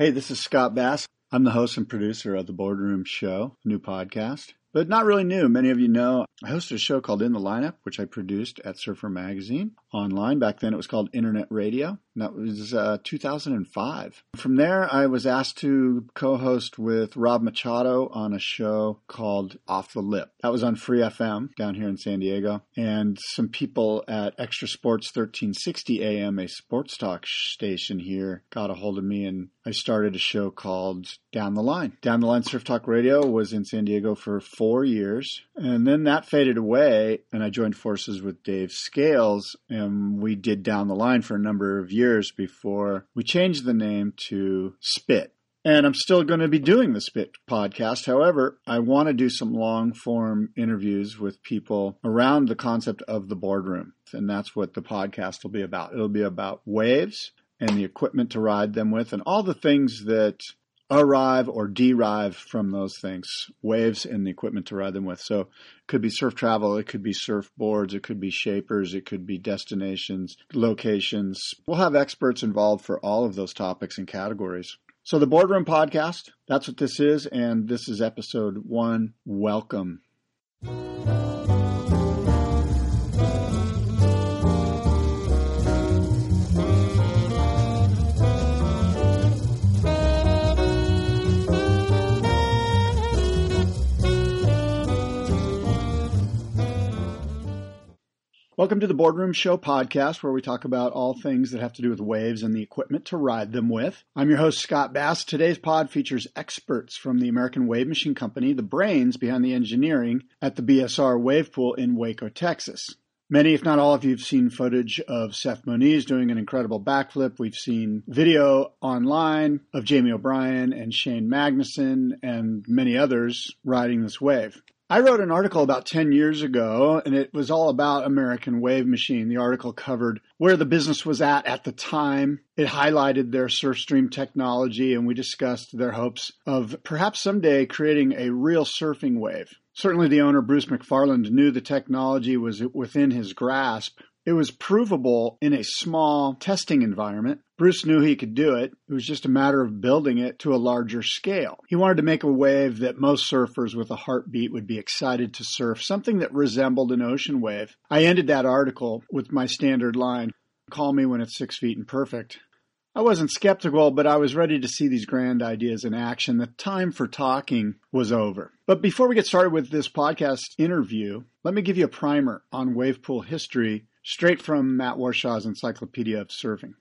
Hey, this is Scott Bass. I'm the host and producer of the Boardroom Show, new podcast but not really new. Many of you know I hosted a show called In the Lineup, which I produced at Surfer Magazine online. Back then it was called Internet Radio. That was uh, 2005. From there, I was asked to co host with Rob Machado on a show called Off the Lip. That was on Free FM down here in San Diego. And some people at XTRA Sports 1360 AM, a sports talk station here, got a hold of me and I started a show called Down the Line. Down the Line Surf Talk Radio was in San Diego for four years. And then that faded away, and I joined forces with Dave Scales, and we did Down the Line for a number of years before we changed the name to Spit. And I'm still going to be doing the Spit podcast. However, I want to do some long form interviews with people around the concept of the boardroom. And that's what the podcast will be about. It'll be about waves and the equipment to ride them with and all the things that arrive or derive from those things waves and the equipment to ride them with. So it could be surf travel it could be surfboards it could be shapers it could be destinations locations. We'll have experts involved for all of those topics and categories. So the boardroom podcast that's what this is and this is episode one welcome Welcome to the Boardroom Show podcast, where we talk about all things that have to do with waves and the equipment to ride them with. I'm your host, Scott Bass. Today's pod features experts from the American Wave Machine Company, the brains behind the engineering at the BSR Wave Pool in Waco, Texas. Many, if not all of you, have seen footage of Seth Moniz doing an incredible backflip. We've seen video online of Jamie O'Brien and Cheyne Magnusson and many others riding this wave. I wrote an article about 10 years ago, and it was all about American Wave Machine. The article covered where the business was at at the time. It highlighted their Surfstream technology, and we discussed their hopes of perhaps someday creating a real surfing wave. Certainly, the owner, Bruce McFarland, knew the technology was within his grasp, it was provable in a small testing environment. Bruce knew he could do it. It was just a matter of building it to a larger scale. He wanted to make a wave that most surfers with a heartbeat would be excited to surf, something that resembled an ocean wave. I ended that article with my standard line call me when it's six feet and perfect. I wasn't skeptical, but I was ready to see these grand ideas in action. The time for talking was over. But before we get started with this podcast interview, let me give you a primer on wave pool history straight from Matt Warshaw's Encyclopedia of Surfing.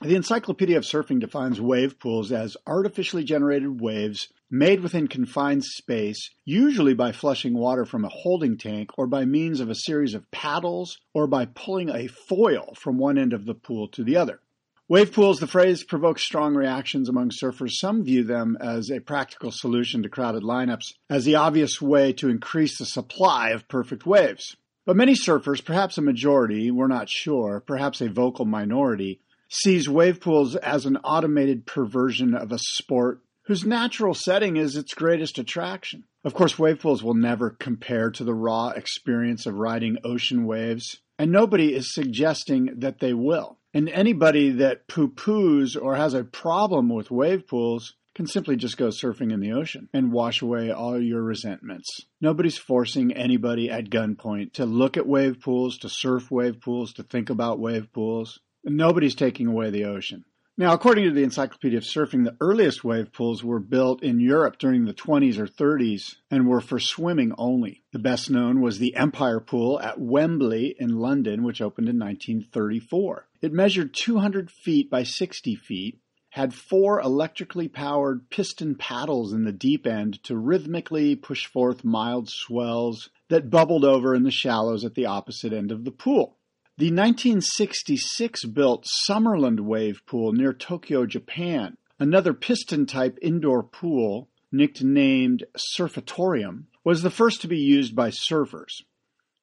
The Encyclopedia of Surfing defines wave pools as artificially generated waves made within confined space, usually by flushing water from a holding tank or by means of a series of paddles or by pulling a foil from one end of the pool to the other. Wave pools, the phrase provokes strong reactions among surfers. Some view them as a practical solution to crowded lineups, as the obvious way to increase the supply of perfect waves. But many surfers, perhaps a majority, we're not sure, perhaps a vocal minority, sees wave pools as an automated perversion of a sport whose natural setting is its greatest attraction. Of course, wave pools will never compare to the raw experience of riding ocean waves, and nobody is suggesting that they will. And anybody that poo poos or has a problem with wave pools can simply just go surfing in the ocean and wash away all your resentments. Nobody's forcing anybody at gunpoint to look at wave pools, to surf wave pools, to think about wave pools. Nobody's taking away the ocean. Now, according to the Encyclopedia of Surfing, the earliest wave pools were built in Europe during the 20s or 30s and were for swimming only. The best known was the Empire Pool at Wembley in London, which opened in 1934. It measured 200 feet by 60 feet had four electrically powered piston paddles in the deep end to rhythmically push forth mild swells that bubbled over in the shallows at the opposite end of the pool. The 1966 built Summerland Wave Pool near Tokyo, Japan, another piston type indoor pool, nicknamed Surfatorium, was the first to be used by surfers.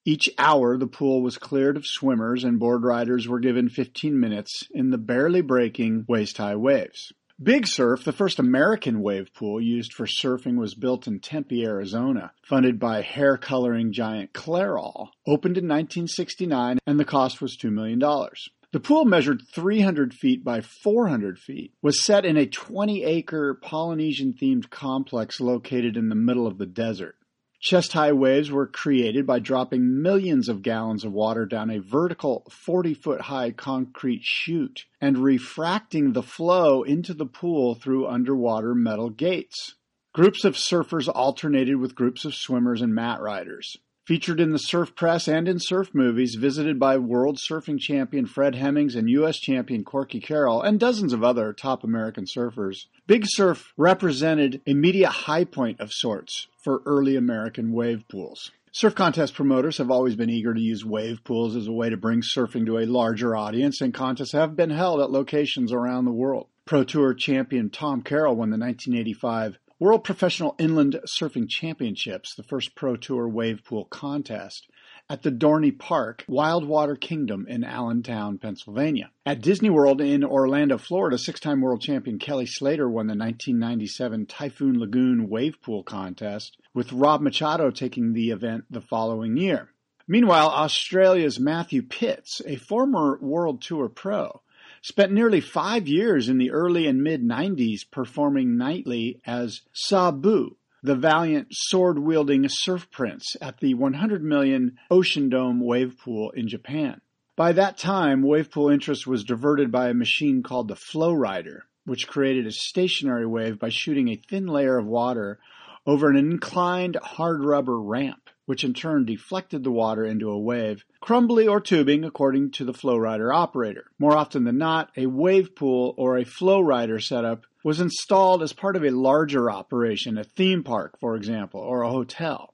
Each hour, the pool was cleared of swimmers, and board riders were given 15 minutes in the barely breaking waist high waves. Big Surf, the first American wave pool used for surfing, was built in Tempe, Arizona, funded by hair coloring giant Clairol, opened in 1969, and the cost was $2 million. The pool measured 300 feet by 400 feet, was set in a 20 acre Polynesian themed complex located in the middle of the desert. Chest high waves were created by dropping millions of gallons of water down a vertical 40 foot high concrete chute and refracting the flow into the pool through underwater metal gates. Groups of surfers alternated with groups of swimmers and mat riders. Featured in the surf press and in surf movies, visited by world surfing champion Fred Hemmings and U.S. champion Corky Carroll, and dozens of other top American surfers, Big Surf represented a media high point of sorts for early American wave pools. Surf contest promoters have always been eager to use wave pools as a way to bring surfing to a larger audience, and contests have been held at locations around the world. Pro Tour champion Tom Carroll won the 1985 World Professional Inland Surfing Championships, the first Pro Tour wave pool contest, at the Dorney Park, Wildwater Kingdom in Allentown, Pennsylvania. At Disney World in Orlando, Florida, six time world champion Kelly Slater won the 1997 Typhoon Lagoon Wave Pool Contest, with Rob Machado taking the event the following year. Meanwhile, Australia's Matthew Pitts, a former World Tour pro, spent nearly five years in the early and mid 90s performing nightly as Sabu, the valiant sword wielding surf prince at the 100 million Ocean Dome wave pool in Japan. By that time, wave pool interest was diverted by a machine called the Flow Rider, which created a stationary wave by shooting a thin layer of water over an inclined hard rubber ramp which in turn deflected the water into a wave, crumbly or tubing according to the flow rider operator. More often than not, a wave pool or a flow rider setup was installed as part of a larger operation, a theme park, for example, or a hotel.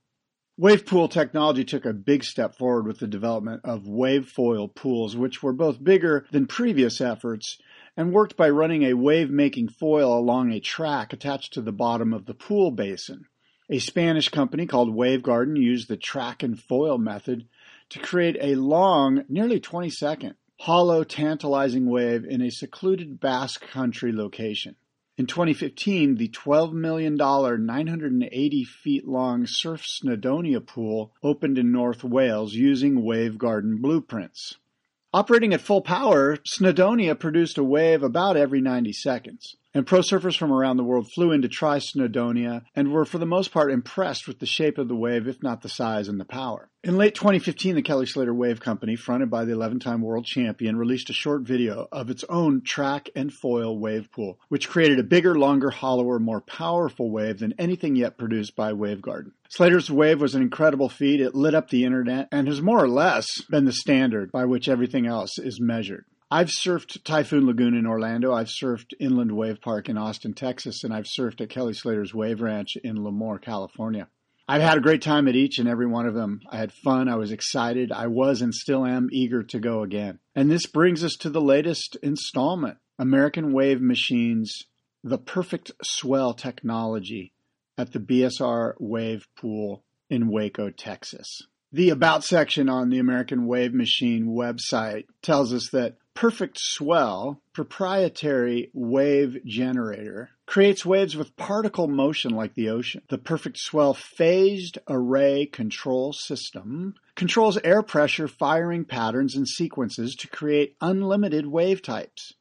Wave pool technology took a big step forward with the development of wave foil pools, which were both bigger than previous efforts and worked by running a wave making foil along a track attached to the bottom of the pool basin. A Spanish company called Wave Garden used the track and foil method to create a long, nearly 20 second, hollow, tantalizing wave in a secluded Basque country location. In 2015, the $12 million, 980 feet long Surf Snowdonia pool opened in North Wales using Wave Garden blueprints. Operating at full power, Snowdonia produced a wave about every 90 seconds and pro surfers from around the world flew in to try Snowdonia and were for the most part impressed with the shape of the wave, if not the size and the power. In late 2015, the Kelly Slater Wave Company, fronted by the 11 time world champion, released a short video of its own track and foil wave pool, which created a bigger, longer, hollower, more powerful wave than anything yet produced by Wave Garden. Slater's wave was an incredible feat. It lit up the internet and has more or less been the standard by which everything else is measured. I've surfed Typhoon Lagoon in Orlando. I've surfed Inland Wave Park in Austin, Texas, and I've surfed at Kelly Slater's Wave Ranch in Lemoore, California. I've had a great time at each and every one of them. I had fun. I was excited. I was and still am eager to go again. And this brings us to the latest installment American Wave Machines, the perfect swell technology at the BSR Wave Pool in Waco, Texas. The About section on the American Wave Machine website tells us that Perfect Swell, proprietary wave generator, creates waves with particle motion like the ocean. The Perfect Swell phased array control system controls air pressure, firing patterns, and sequences to create unlimited wave types.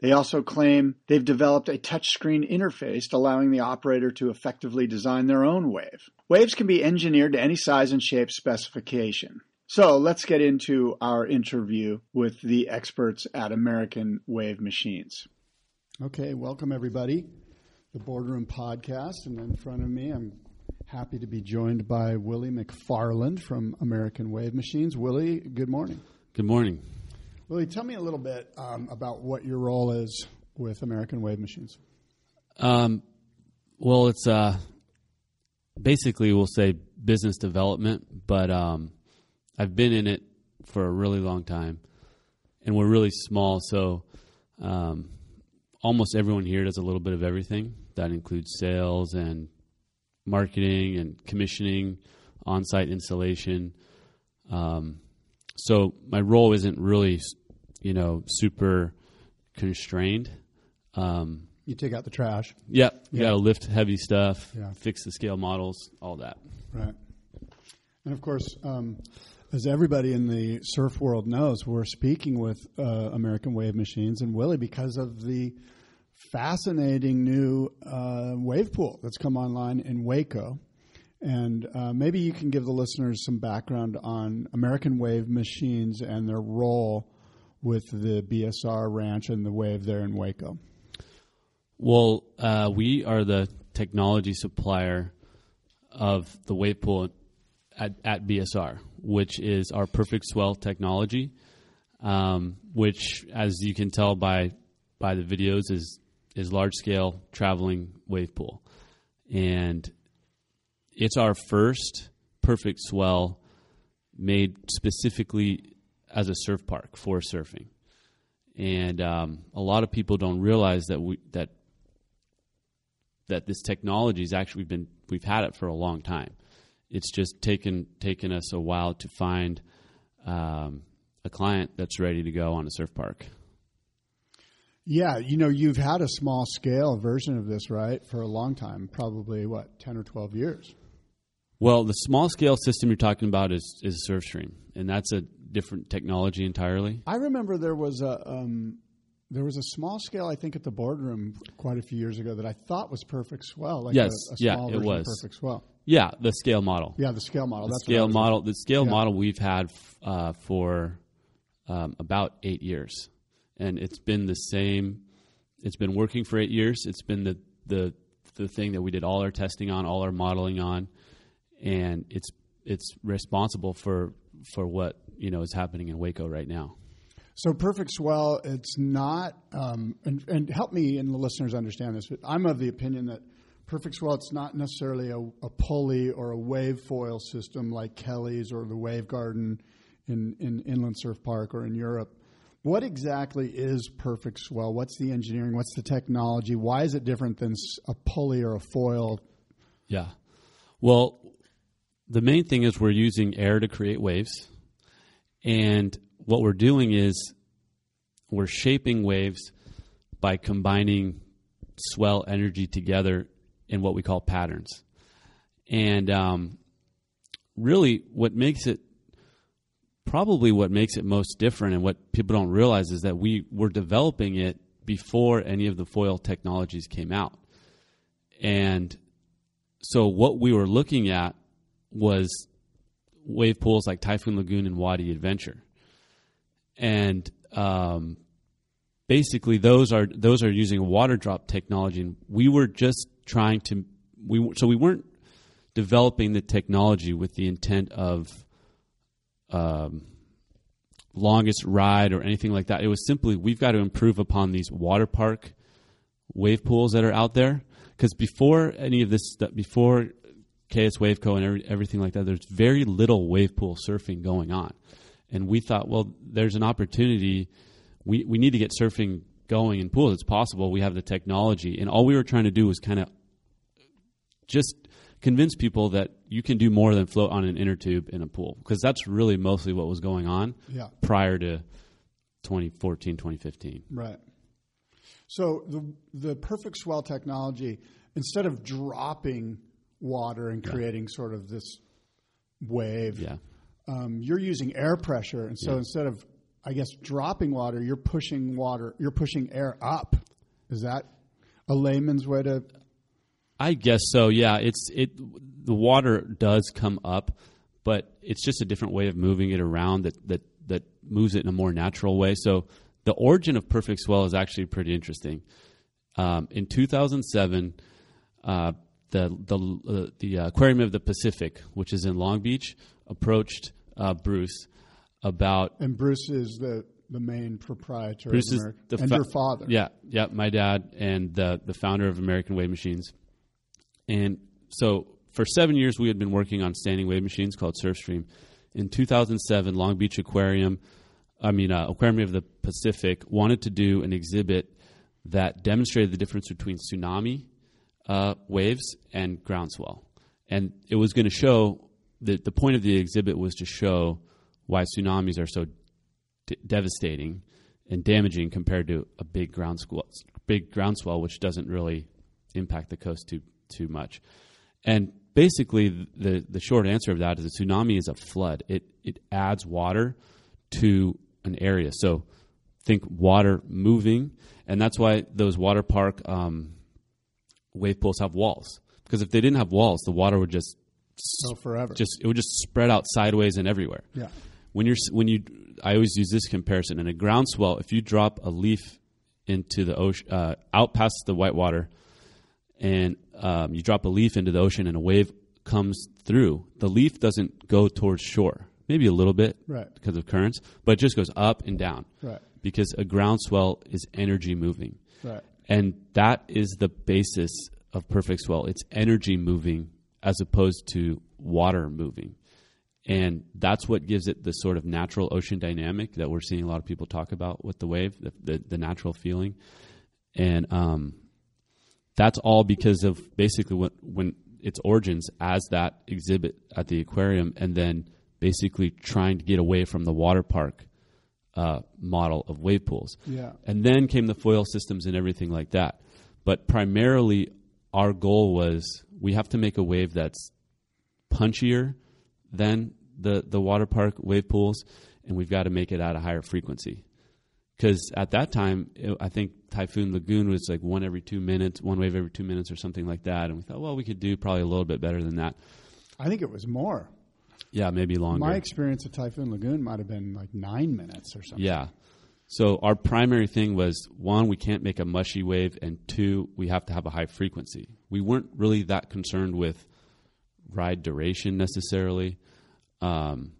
They also claim they've developed a touchscreen interface allowing the operator to effectively design their own wave. Waves can be engineered to any size and shape specification. So let's get into our interview with the experts at American Wave Machines. Okay, welcome everybody. The Boardroom Podcast, and in front of me, I'm happy to be joined by Willy McFarland from American Wave Machines. Willy, good morning. Good morning. Willy, tell me a little bit um, about what your role is with American Wave Machines. Um, well, it's uh, basically we'll say business development, but um, I've been in it for a really long time, and we're really small, so um, almost everyone here does a little bit of everything. That includes sales and marketing and commissioning, on-site installation. Um, so my role isn't really, you know, super constrained. Um, you take out the trash. Yep. You yeah. got to lift heavy stuff, yeah. fix the scale models, all that. Right. And of course, um, as everybody in the surf world knows, we're speaking with uh, American Wave Machines and Willy because of the fascinating new uh, wave pool that's come online in Waco. And uh, maybe you can give the listeners some background on American Wave Machines and their role with the BSR ranch and the wave there in Waco. Well, uh, we are the technology supplier of the wave pool at, at BSR, which is our perfect swell technology, um, which, as you can tell by by the videos, is is large scale traveling wave pool, and it's our first perfect swell made specifically as a surf park for surfing. And um, a lot of people don't realize that we that that this technology is actually been we've had it for a long time. It's just taken taken us a while to find um, a client that's ready to go on a surf park. Yeah, you know, you've had a small scale version of this, right, for a long time, probably what, 10 or 12 years. Well, the small scale system you're talking about is is SurfStream, and that's a different technology entirely. I remember there was a um, there was a small scale, I think, at the boardroom quite a few years ago that I thought was Perfect Swell. Like yes, a, a yeah, it was Perfect Swell. Yeah, the scale model. Yeah, the scale model. The That's scale model. The scale yeah. model we've had uh, for um, about eight years, and it's been the same. It's been working for eight years. It's been the the the thing that we did all our testing on, all our modeling on, and it's it's responsible for for what you know is happening in Waco right now. So perfect swell, it's not, um, and, and, help me and the listeners understand this. But I'm of the opinion that perfect swell, it's not necessarily a, a pulley or a wave foil system like Kelly's or the Wave Garden in, in Inland Surf Park or in Europe. What exactly is perfect swell? What's the engineering? What's the technology? Why is it different than a pulley or a foil? Yeah. Well, the main thing is we're using air to create waves. And what we're doing is we're shaping waves by combining swell energy together in what we call patterns. And um, really, what makes it probably what makes it most different and what people don't realize is that we were developing it before any of the foil technologies came out. And so, what we were looking at was wave pools like Typhoon Lagoon and Wadi Adventure and um, basically those are those are using water drop technology, and we were just trying to we so we weren't developing the technology with the intent of um, longest ride or anything like that. It was simply we've got to improve upon these water park wave pools that are out there because before any of this before KS Waveco and every, everything like that, there's very little wave pool surfing going on and we thought, well, there's an opportunity. We we need to get surfing going in pools. It's possible. We have the technology, and all we were trying to do was kind of just convince people that you can do more than float on an inner tube in a pool because that's really mostly what was going on yeah. prior to 2014 2015 right so the the perfect swell technology instead of dropping water and creating yeah. sort of this wave yeah um, you're using air pressure, and so yeah. instead of, I guess, dropping water, you're pushing water, you're pushing air up. Is that a layman's way to? I guess so. Yeah, it's it. The water does come up, but it's just a different way of moving it around that that that moves it in a more natural way. So the origin of Perfect Swell is actually pretty interesting. Um, in 2007, uh, the the uh, the Aquarium of the Pacific, which is in Long Beach, approached uh, Bruce about. And Bruce is the the main proprietor Bruce is the and fa- your father. Yeah, yeah, my dad and the the founder of American Wave Machines. And so for seven years we had been working on standing wave machines called SurfStream. In 2007, Long Beach Aquarium, I mean uh, Aquarium of the Pacific, wanted to do an exhibit that demonstrated the difference between tsunami uh, waves and groundswell, and it was going to show that the point of the exhibit was to show why tsunamis are so d- devastating and damaging compared to a big groundswell, big groundswell, which doesn't really impact the coast too too much. And basically the the short answer of that is a tsunami is a flood. It it adds water to an area. So think water moving, and that's why those water park um, wave pools have walls. Because if they didn't have walls, the water would just Go forever. just it would just spread out sideways and everywhere. yeah. When you're when you, I always use this comparison. In a groundswell, if you drop a leaf into the ocean, uh, out past the white water, and um, you drop a leaf into the ocean, and a wave comes through, the leaf doesn't go towards shore. Maybe a little bit, Right. because of currents, but it just goes up and down. Right. Because a groundswell is energy moving. Right. And that is the basis of perfect swell. It's energy moving as opposed to water moving. And that's what gives it the sort of natural ocean dynamic that we're seeing a lot of people talk about with the wave, the, the, the natural feeling. And um, that's all because of basically what, when its origins as that exhibit at the aquarium and then basically trying to get away from the water park uh, model of wave pools. Yeah. And then came the foil systems and everything like that. But primarily, our goal was we have to make a wave that's punchier than the, the water park wave pools, and we've got to make it at a higher frequency. Because at that time, it, I think Typhoon Lagoon was like one every two minutes, one wave every two minutes, or something like that. And we thought, well, we could do probably a little bit better than that. I think it was more. Yeah, maybe longer. My experience at Typhoon Lagoon might have been like nine minutes or something. Yeah. So our primary thing was one, we can't make a mushy wave, and two, we have to have a high frequency. We weren't really that concerned with ride duration necessarily, um,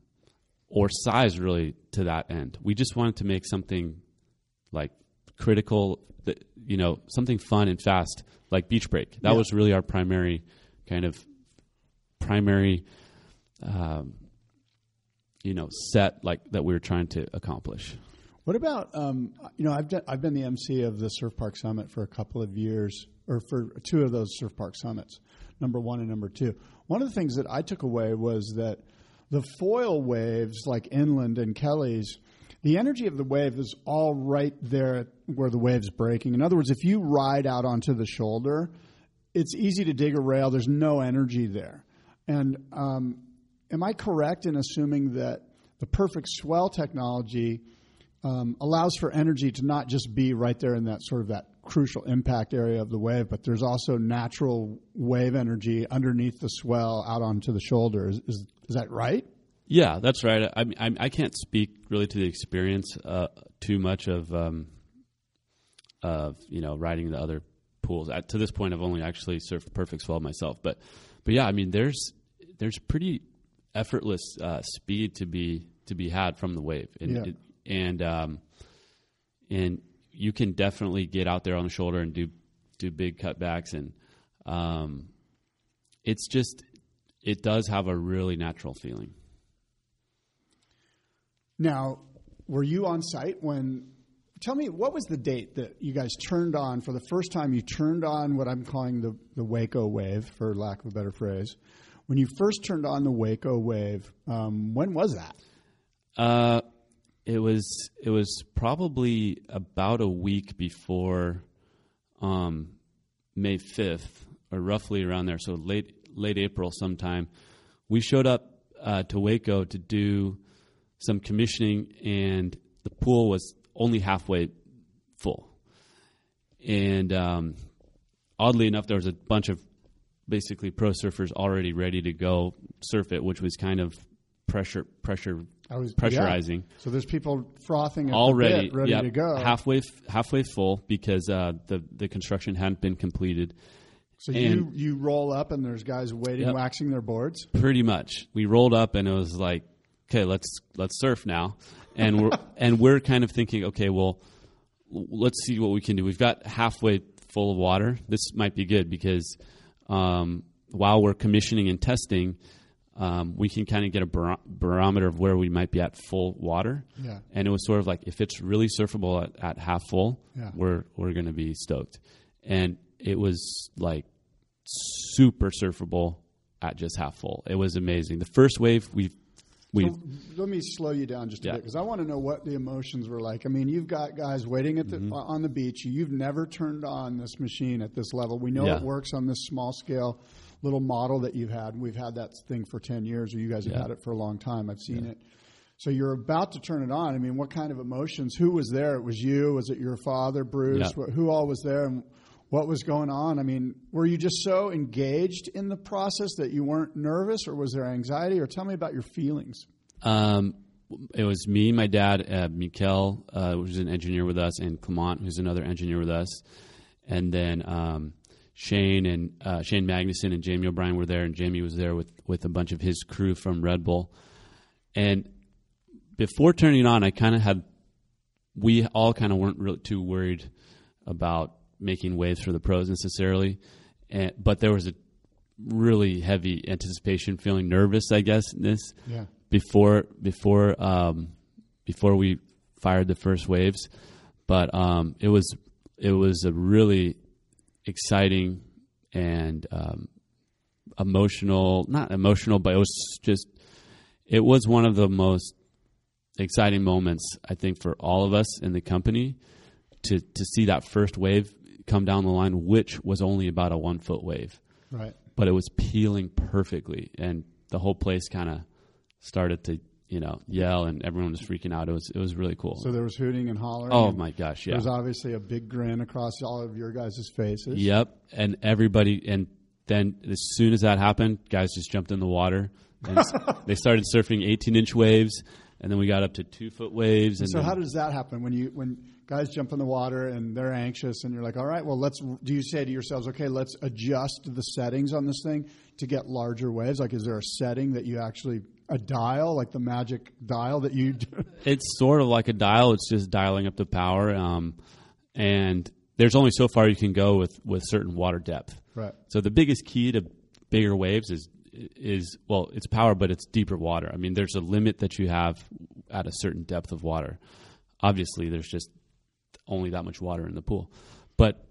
or size really to that end. We just wanted to make something like critical, that, you know, something fun and fast, like Beach Break. That Yeah. was really our primary kind of primary, um, you know, set like that we were trying to accomplish. What about um, you know I've done, I've been the MC of the Surf Park Summit for a couple of years, or for two of those Surf Park Summits, number one and number two. One of the things that I took away was that the foil waves, like inland and Kelly's, the energy of the wave is all right there where the wave's breaking. In other words, if you ride out onto the shoulder, it's easy to dig a rail. There's no energy there. And um, am I correct in assuming that the perfect swell technology um, allows for energy to not just be right there in that sort of that crucial impact area of the wave, but there's also natural wave energy underneath the swell out onto the shoulder. Is, is, is that right? Yeah, that's right. I, I, I can't speak really to the experience uh, too much of um, of you know riding the other pools. At, to this point, I've only actually surfed Perfect Swell myself, but but yeah, I mean, there's there's pretty effortless uh, speed to be to be had from the wave, and Yeah. it, and um, and you can definitely get out there on the shoulder and do do big cutbacks, and um, it's just it does have a really natural feeling. Now, were you on site when? Tell me, what was the date that you guys turned on for the first time? You turned on what I'm calling the the Waco wave, for lack of a better phrase. When you first turned on the Waco wave, um, when was that? Uh, it was it was probably about a week before um, May fifth, or roughly around there. So late late April sometime. We showed up uh, to Waco to do some commissioning, and the pool was only halfway full. And um, oddly enough, there was a bunch of basically pro surfers already ready to go surf it, which was kind of pressure pressure I was pressurizing yeah. So there's people frothing already ready yep, to go. halfway halfway full because uh, the the construction hadn't been completed. so you and- you roll up and there's guys waiting, Yep. waxing their boards. Pretty much, we rolled up and it was like, okay, let's let's surf now, and we're and we're kind of thinking, okay, well, let's see what we can do. We've got halfway full of water. This might be good because um, while we're commissioning and testing, um, we can kind of get a bar- barometer of where we might be at full water. Yeah. And it was sort of like if it's really surfable at, at half full, Yeah. we're we're going to be stoked. And it was like super surfable at just half full. It was amazing. The first wave we we So let me slow you down just a Yeah. bit because I want to know what the emotions were like. I mean, you've got guys waiting at the Mm-hmm. on the beach. You've never turned on this machine at this level. We know Yeah. it works on this small scale little model that you've had. We've had that thing for ten years, or you guys have Yeah. had it for a long time. I've seen it. So you're about to turn it on. I mean, what kind of emotions? Who was there? It was you. Was it your father, Bruce? Who all was there? And what was going on? I mean, were you just so engaged in the process that you weren't nervous, or was there anxiety? Or tell me about your feelings. Um, it was me, my dad, uh, Mikel, uh, who's an engineer with us, and Clement, who's another engineer with us, and then um, Cheyne and uh, Cheyne Magnusson and Jamie O'Brien were there, and Jamie was there with with a bunch of his crew from Red Bull. And before turning on, I kind of had, we all kind of weren't really too worried about making waves for the pros necessarily, and, but there was a really heavy anticipation, feeling nervous, I guess, this Yeah. before before um, before we fired the first waves, but um, it was it was a really exciting and um, emotional not emotional, but it was just it was one of the most exciting moments I think for all of us in the company to to see that first wave come down the line, which was only about a one foot wave Right. but it was peeling perfectly, and the whole place kind of started to you know yell, and everyone was freaking out. It was it was really cool. So there was hooting and hollering. oh my gosh, yeah, There was obviously a big grin across all of your guys' faces. yep, and everybody, and then as soon as that happened, guys just jumped in the water, and they started surfing 18 inch waves, and then we got up to two foot waves, and So how does that happen when you when guys jump in the water and they're anxious and you're like, all right, well let's. Do you say to yourselves, okay, let's adjust the settings on this thing to get larger waves? Like, is there a setting that you actually a dial, like the magic dial that you? do? it's sort of like a dial. It's just dialing up the power, um, and there's only so far you can go with with certain water depth. Right. So the biggest key to bigger waves is is well, it's power, but it's deeper water. I mean, there's a limit that you have at a certain depth of water. Obviously, there's just only that much water in the pool, but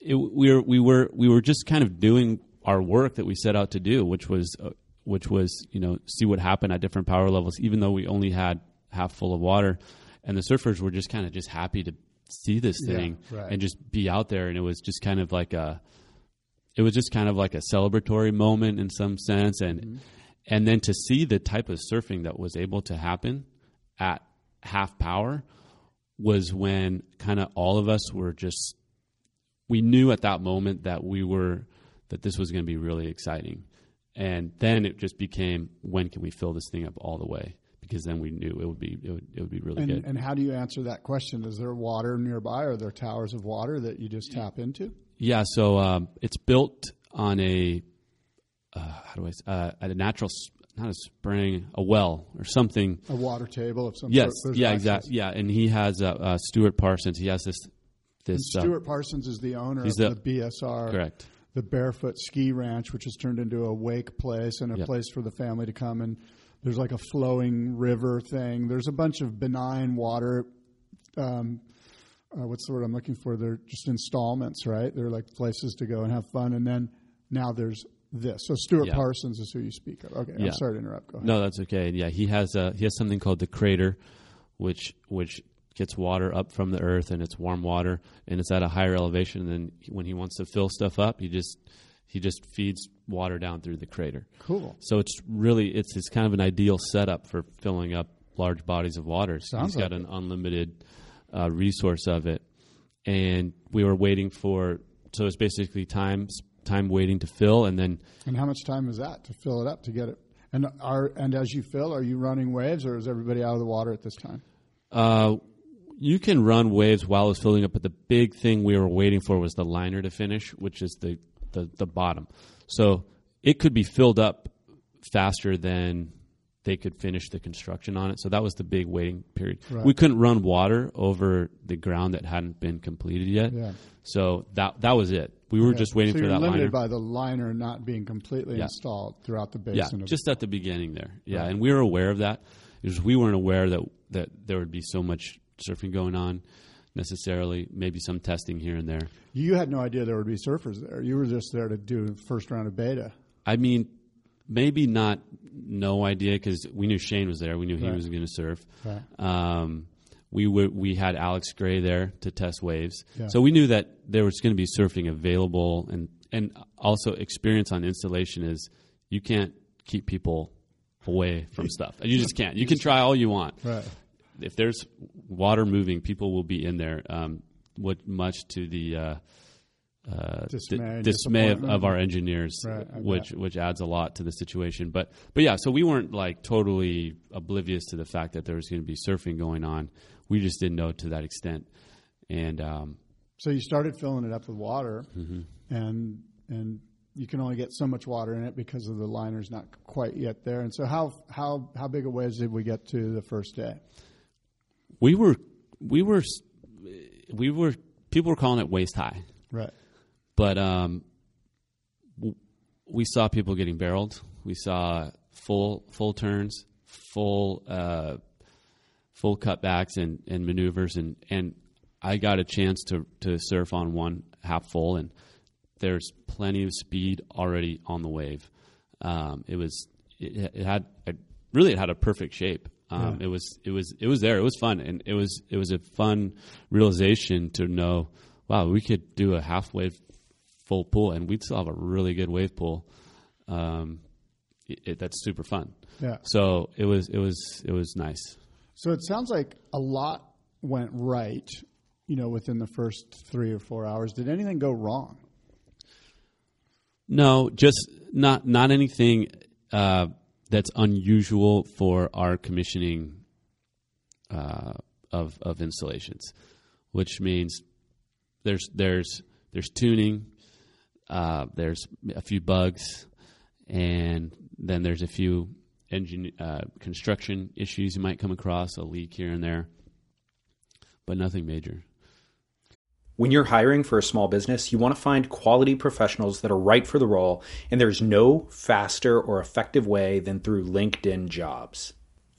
it, we were we were we were just kind of doing our work that we set out to do, which was uh, which was you know see what happened at different power levels, even though we only had half full of water, and the surfers were just kind of just happy to see this Yeah, thing right. and just be out there, and it was just kind of like a it was just kind of like a celebratory moment in some sense. And and then to see the type of surfing that was able to happen at half power was when kind of all of us were just we knew at that moment that we were that this was going to be really exciting and then it just became when can we fill this thing up all the way because then we knew it would be it would, it would be really And, good and how do you answer that question? Is there water nearby? Are there towers of water that you just tap into? Yeah, so um, it's built on a uh, how do I uh, at a natural not a spring a well or something. A water table of some Yes, sort? Yeah, exactly. Yeah, and he has uh, uh, Stuart Parsons. He has this this uh, Stuart Parsons is the owner of the- the, BSR, correct. the Barefoot Ski Ranch, which has turned into a wake place and a Yep. place for the family to come. And there's like a flowing river thing. There's a bunch of benign water. Um, uh, what's the word I'm looking for? They're just installments, right? They're like places to go and have fun. And then now there's this. So Stuart Yeah. Parsons is who you speak of. Okay, I'm sorry to interrupt. Go ahead. No, that's okay. Yeah, he has uh, he has something called the crater, which which gets water up from the earth and it's warm water and it's at a higher elevation. And then when he wants to fill stuff up, he just he just feeds water down through the crater. Cool. So it's really it's it's kind of an ideal setup for filling up large bodies of water. So Sounds He's got like an unlimited uh, resource of it, and we were waiting for. So it's basically time time waiting to fill, and then And how much time is that to fill it up to get it? And are and as you fill, are you running waves or is everybody out of the water at this time? uh, you can run waves while it's filling up. But the big thing we were waiting for was the liner to finish, which is the the, the bottom. So it could be filled up faster than they could finish the construction on it. So that was the big waiting period. Right. We couldn't run water over the ground that hadn't been completed yet. Yeah. So that that was it. We were Yeah. just waiting so for you're that limited liner. by the liner not being completely Yeah. installed throughout the yeah, basin. of just at the beginning there. Yeah, Right. and we were aware of that. Was we weren't aware that that there would be so much surfing going on necessarily. Maybe some testing here and there. you had no idea there would be surfers there. You were just there to do the first round of beta. I mean, maybe not no idea because we knew Cheyne was there. We knew he Right. was going to surf. Right. Um, we were, we had Alex Gray there to test waves, Yeah. so we knew that there was going to be surfing available, and and also experience on installation is you can't keep people away from stuff. You just can't. You can try all you want. Right. If there's water moving, people will be in there. Um, what much to the uh, uh, Dismay di- and dismay of, of our engineers, Right, which which adds a lot to the situation. But but yeah, so we weren't like totally oblivious to the fact that there was going to be surfing going on. We just didn't know to that extent. And um, So you started filling it up with water, Mm-hmm. and and you can only get so much water in it because of the liner's not quite yet there. And so how how how big a waves did we get to the first day? we were we were we were people were calling it waist high. Right. but um, we saw people getting barreled. We saw full full turns, full uh, full cutbacks and, and maneuvers, and, and I got a chance to to surf on one half full, and there's plenty of speed already on the wave. Um, it was it, it had a, really it had a perfect shape. Um, It was it was it was there. It was fun, and it was it was a fun realization to know. Wow, we could do a half wave full pool, and we'd still have a really good wave pool. Um, it, it, that's super fun. Yeah. So it was it was it was nice. So it sounds like a lot went right, you know, within the first three or four hours. Did anything go wrong? No, just not not anything uh, that's unusual for our commissioning uh, of of installations, which means there's there's there's tuning, uh, there's a few bugs, and then there's a few engine uh, construction issues you might come across, a leak here and there, but nothing major. When you're hiring for a small business, you want to find quality professionals that are right for the role, and there's no faster or effective way than through LinkedIn Jobs.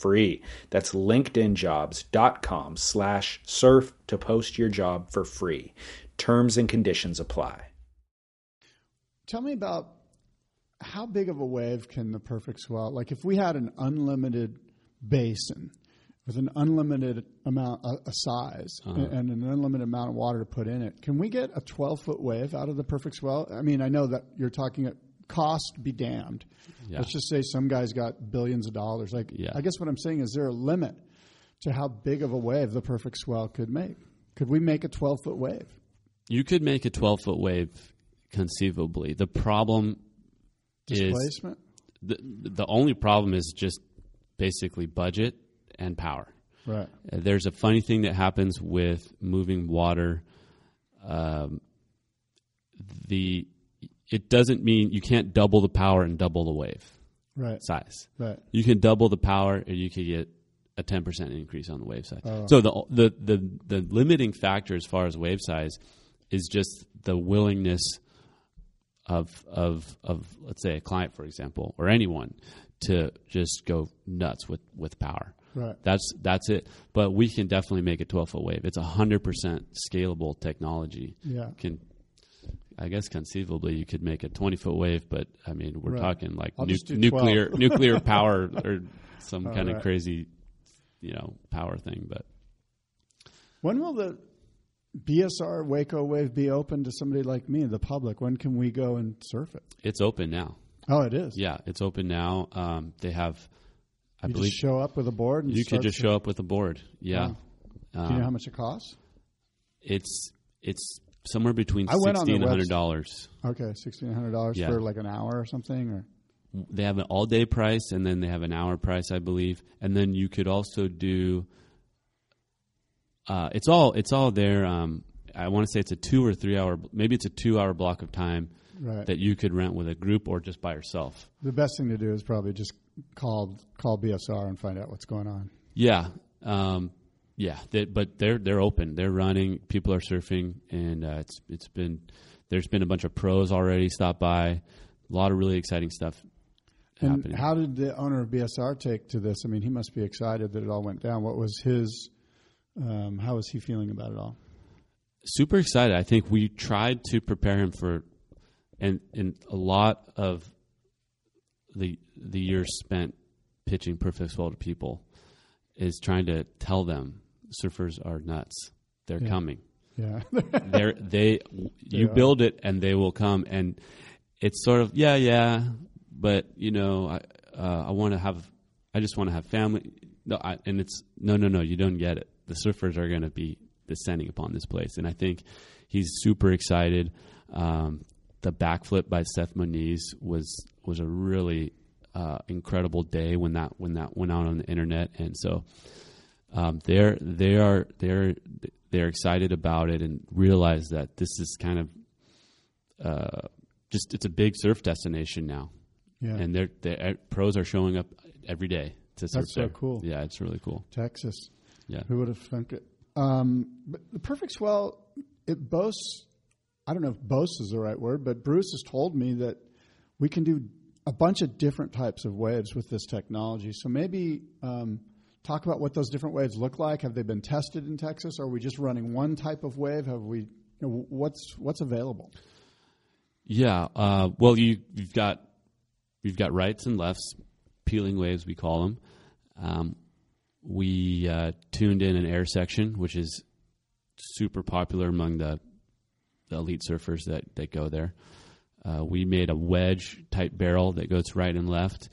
free. That's linkedinjobs.com slash surf to post your job for free. Terms and conditions apply. Tell me about how big of a wave can the perfect swell, like if we had an unlimited basin with an unlimited amount, a, a size, Uh-huh. and an unlimited amount of water to put in it, can we get a 12 foot wave out of the perfect swell? I mean, I know that you're talking at cost be damned. Yeah. Let's just say some guy's got billions of dollars. Like, Yeah. I guess what I'm saying is there a limit to how big of a wave the perfect swell could make? Could we make a 12 foot wave? You could make a 12 foot wave conceivably. The problem is Displacement? the, the only problem is just basically budget and power. Right. Uh, There's a funny thing that happens with moving water. Um, the it doesn't mean you can't double the power and double the wave Right. size. Right. You can double the power, and you can get a ten percent increase on the wave size. Oh. So the, the the the limiting factor as far as wave size is just the willingness of of of let's say a client, for example, or anyone to just go nuts with with power. Right. That's that's it. But we can definitely make a 12 foot wave. It's a hundred percent scalable technology. Yeah. Can I guess conceivably you could make a 20 foot wave, but I mean we're Right. talking like nu- nuclear nuclear power or some All kind right. of crazy, you know, power thing. But When will the BSR Waco Wave be open to somebody like me, the public? When can we go and surf it? It's open now. Oh, it is. Yeah, it's open now. Um, they have, I you believe, just show up with a board. And you could just show up with a board. Yeah, Wow. Do you Um, know how much it costs? it's it's somewhere between I went on sixty and hundred dollars. Okay, sixteen hundred dollars Yeah. for like an hour or something, or They have an all day price, and then they have an hour price, I believe. And then you could also do. Uh, it's all it's all there. Um, I want to say it's a two or three hour, maybe it's a two hour block of time right. that you could rent with a group or just by yourself. the best thing to do is probably just call call BSR and find out what's going on. Yeah, um, yeah, they, but they're they're open. They're running. People are surfing, and uh, it's it's been there's been a bunch of pros already stop by. A lot of really exciting stuff And happening. how did the owner of BSR take to this? I mean, he must be excited that it all went down. What was his? Um, how was he feeling about it all? Super excited. I think we tried to prepare him for, and and a lot of the the years spent pitching perfect swell to people is trying to tell them surfers are nuts. They're Yeah. coming. Yeah, they're they you build it and they will come. And it's sort of yeah yeah. But you know i uh, i want to have i just want to have family. No I, and it's no no no you don't get it. The surfers are going to be descending upon this place. And i think he's super excited. Um, the backflip by Seth Moniz was was a really uh, incredible day when that when that went out on the internet. And so um, they're they are they're they're excited about it and realize that this is kind of uh, just it's a big surf destination now, yeah. and they're, they're pros are showing up every day to surf That's so there. cool. Yeah, it's really cool. Texas. Yeah, Who would have thunk it? Um, but the perfect swell, it boasts. I don't know if boasts is the right word, but Bruce has told me that we can do a bunch of different types of waves with this technology. So maybe um, talk about what those different waves look like. Have they been tested in Texas? Are we just running one type of wave? Have we? You know, what's what's available? yeah. Uh, well, you you've got you've got rights and lefts, peeling waves we call them. Um, we uh, tuned in an air section, which is super popular among the, the elite surfers that, that go there. Uh, we made a wedge type barrel that goes right and left.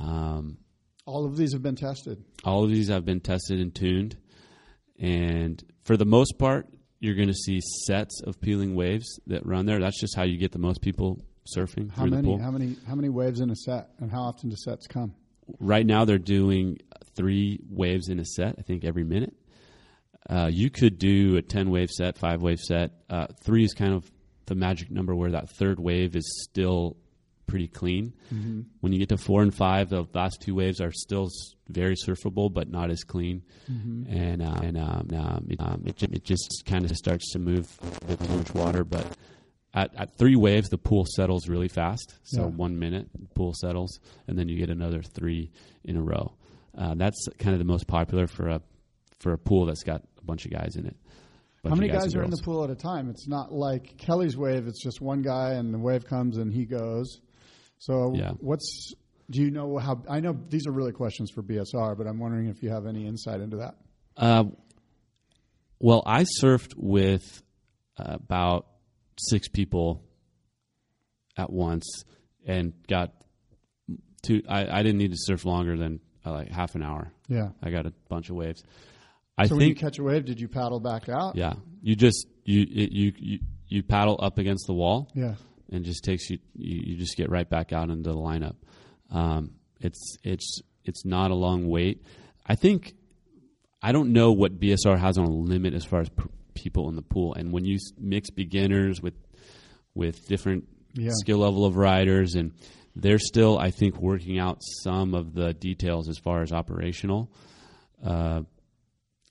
Um, All of these have been tested. all of these have been tested and tuned, and for the most part, you're going to see sets of peeling waves that run there. That's just how you get the most people surfing How many? pool. How many? How many waves in a set? And how often do sets come? right now they're doing three waves in a set. I think every minute. Uh, you could do a ten wave set, five wave set. Uh, three is kind of the magic number where that third wave is still pretty clean. Mm-hmm. When you get to four and five, the last two waves are still very surfable, but not as clean. Mm-hmm. And uh, and um, um, it, um, it, it just kind of starts to move with too much water. But at, at three waves, the pool settles really fast. So Yeah. one minute, the pool settles, and then you get another three in a row. Uh, that's kind of the most popular for a for a pool that's got a bunch of guys in it. How many guys, and are in the pool at a time? It's not like Kelly's wave. It's just one guy, and the wave comes and he goes. So, Yeah. what's do you know how? I know these are really questions for BSR, but I'm wondering if you have any insight into that. Uh, well, I surfed with uh, about six people at once and got two. I, I didn't need to surf longer than uh, like half an hour. Yeah. I got a bunch of waves. I so when you catch a wave, did you paddle back out? yeah, you just you it, you you you paddle up against the wall Yeah. And just takes you, you you just get right back out into the lineup. Um, it's it's it's not a long wait. I think I don't know what BSR has on a limit as far as p- people in the pool, and when you s- mix beginners with with different Yeah. skill level of riders, and they're still I think working out some of the details as far as operational. Uh,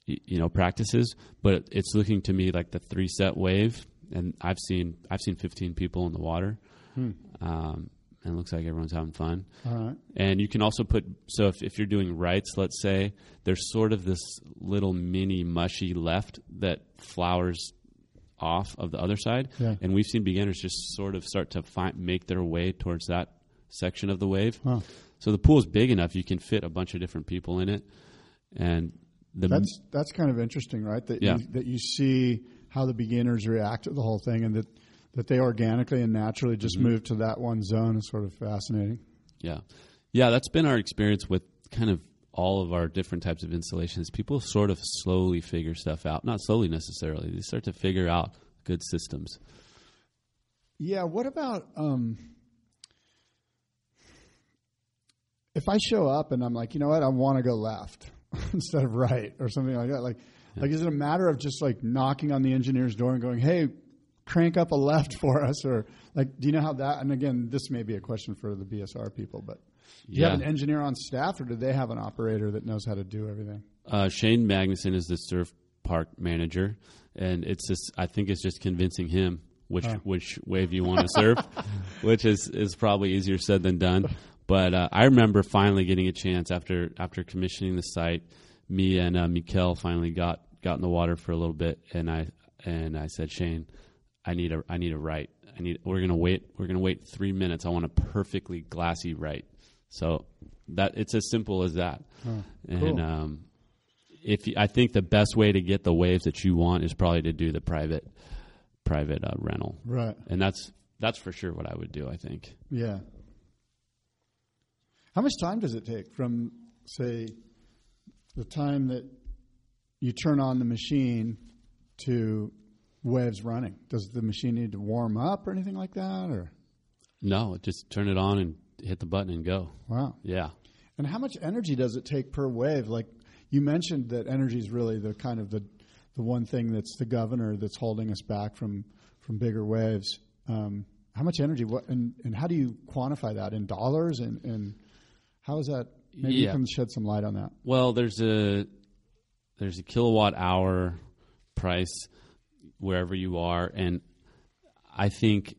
you know practices, but it's looking to me like the three set wave, and I've seen I've seen 15 people in the water, Hmm. um, and it looks like everyone's having fun. All right. And you can also put so if, if you're doing rights, let's say there's sort of this little mini mushy left that flowers off of the other side, Yeah. and we've seen beginners just sort of start to find make their way towards that section of the wave. Huh. So the pool's big enough you can fit a bunch of different people in it, and That's that's kind of interesting, right? That Yeah. you, that you see how the beginners react to the whole thing, and that that they organically and naturally just Mm-hmm. move to that one zone is sort of fascinating. Yeah. Yeah, that's been our experience with kind of all of our different types of installations. People sort of slowly figure stuff out. Not slowly necessarily. They start to figure out good systems. Yeah. What about um, if I show up and I'm like, you know what, I want to go left instead of right or something like that? Like, like is it a matter of just like knocking on the engineer's door and going, hey, crank up a left for us, or like, do you know how that? And again, this may be a question for the BSR people, but do you have an engineer on staff, or do they have an operator that knows how to do everything? Uh, Cheyne Magnusson is the surf park manager, and it's just I think it's just convincing him which which wave you want to surf, which is is probably easier said than done. But uh, I remember finally getting a chance after after commissioning the site. Me and uh, Mikel finally got got in the water for a little bit, and I and I said, Cheyne, I need a I need a right. I need we're gonna wait we're gonna wait three minutes. I want a perfectly glassy right. So that it's as simple as that. and cool. um, if you, I think the best way to get the waves that you want is probably to do the private private uh, rental, Right. and that's that's for sure what I would do. I think. Yeah. How much time does it take from, say, the time that you turn on the machine to waves running? Does the machine need to warm up or anything like that? Or No, just turn it on and hit the button and go. wow. Yeah. And how much energy does it take per wave? Like you mentioned that energy is really the kind of the the one thing that's the governor that's holding us back from from bigger waves. Um, how much energy? What and, and how do you quantify that in dollars? And, and how is that? Maybe you can shed some light on that. Well, there's a there's a kilowatt hour price wherever you are, and I think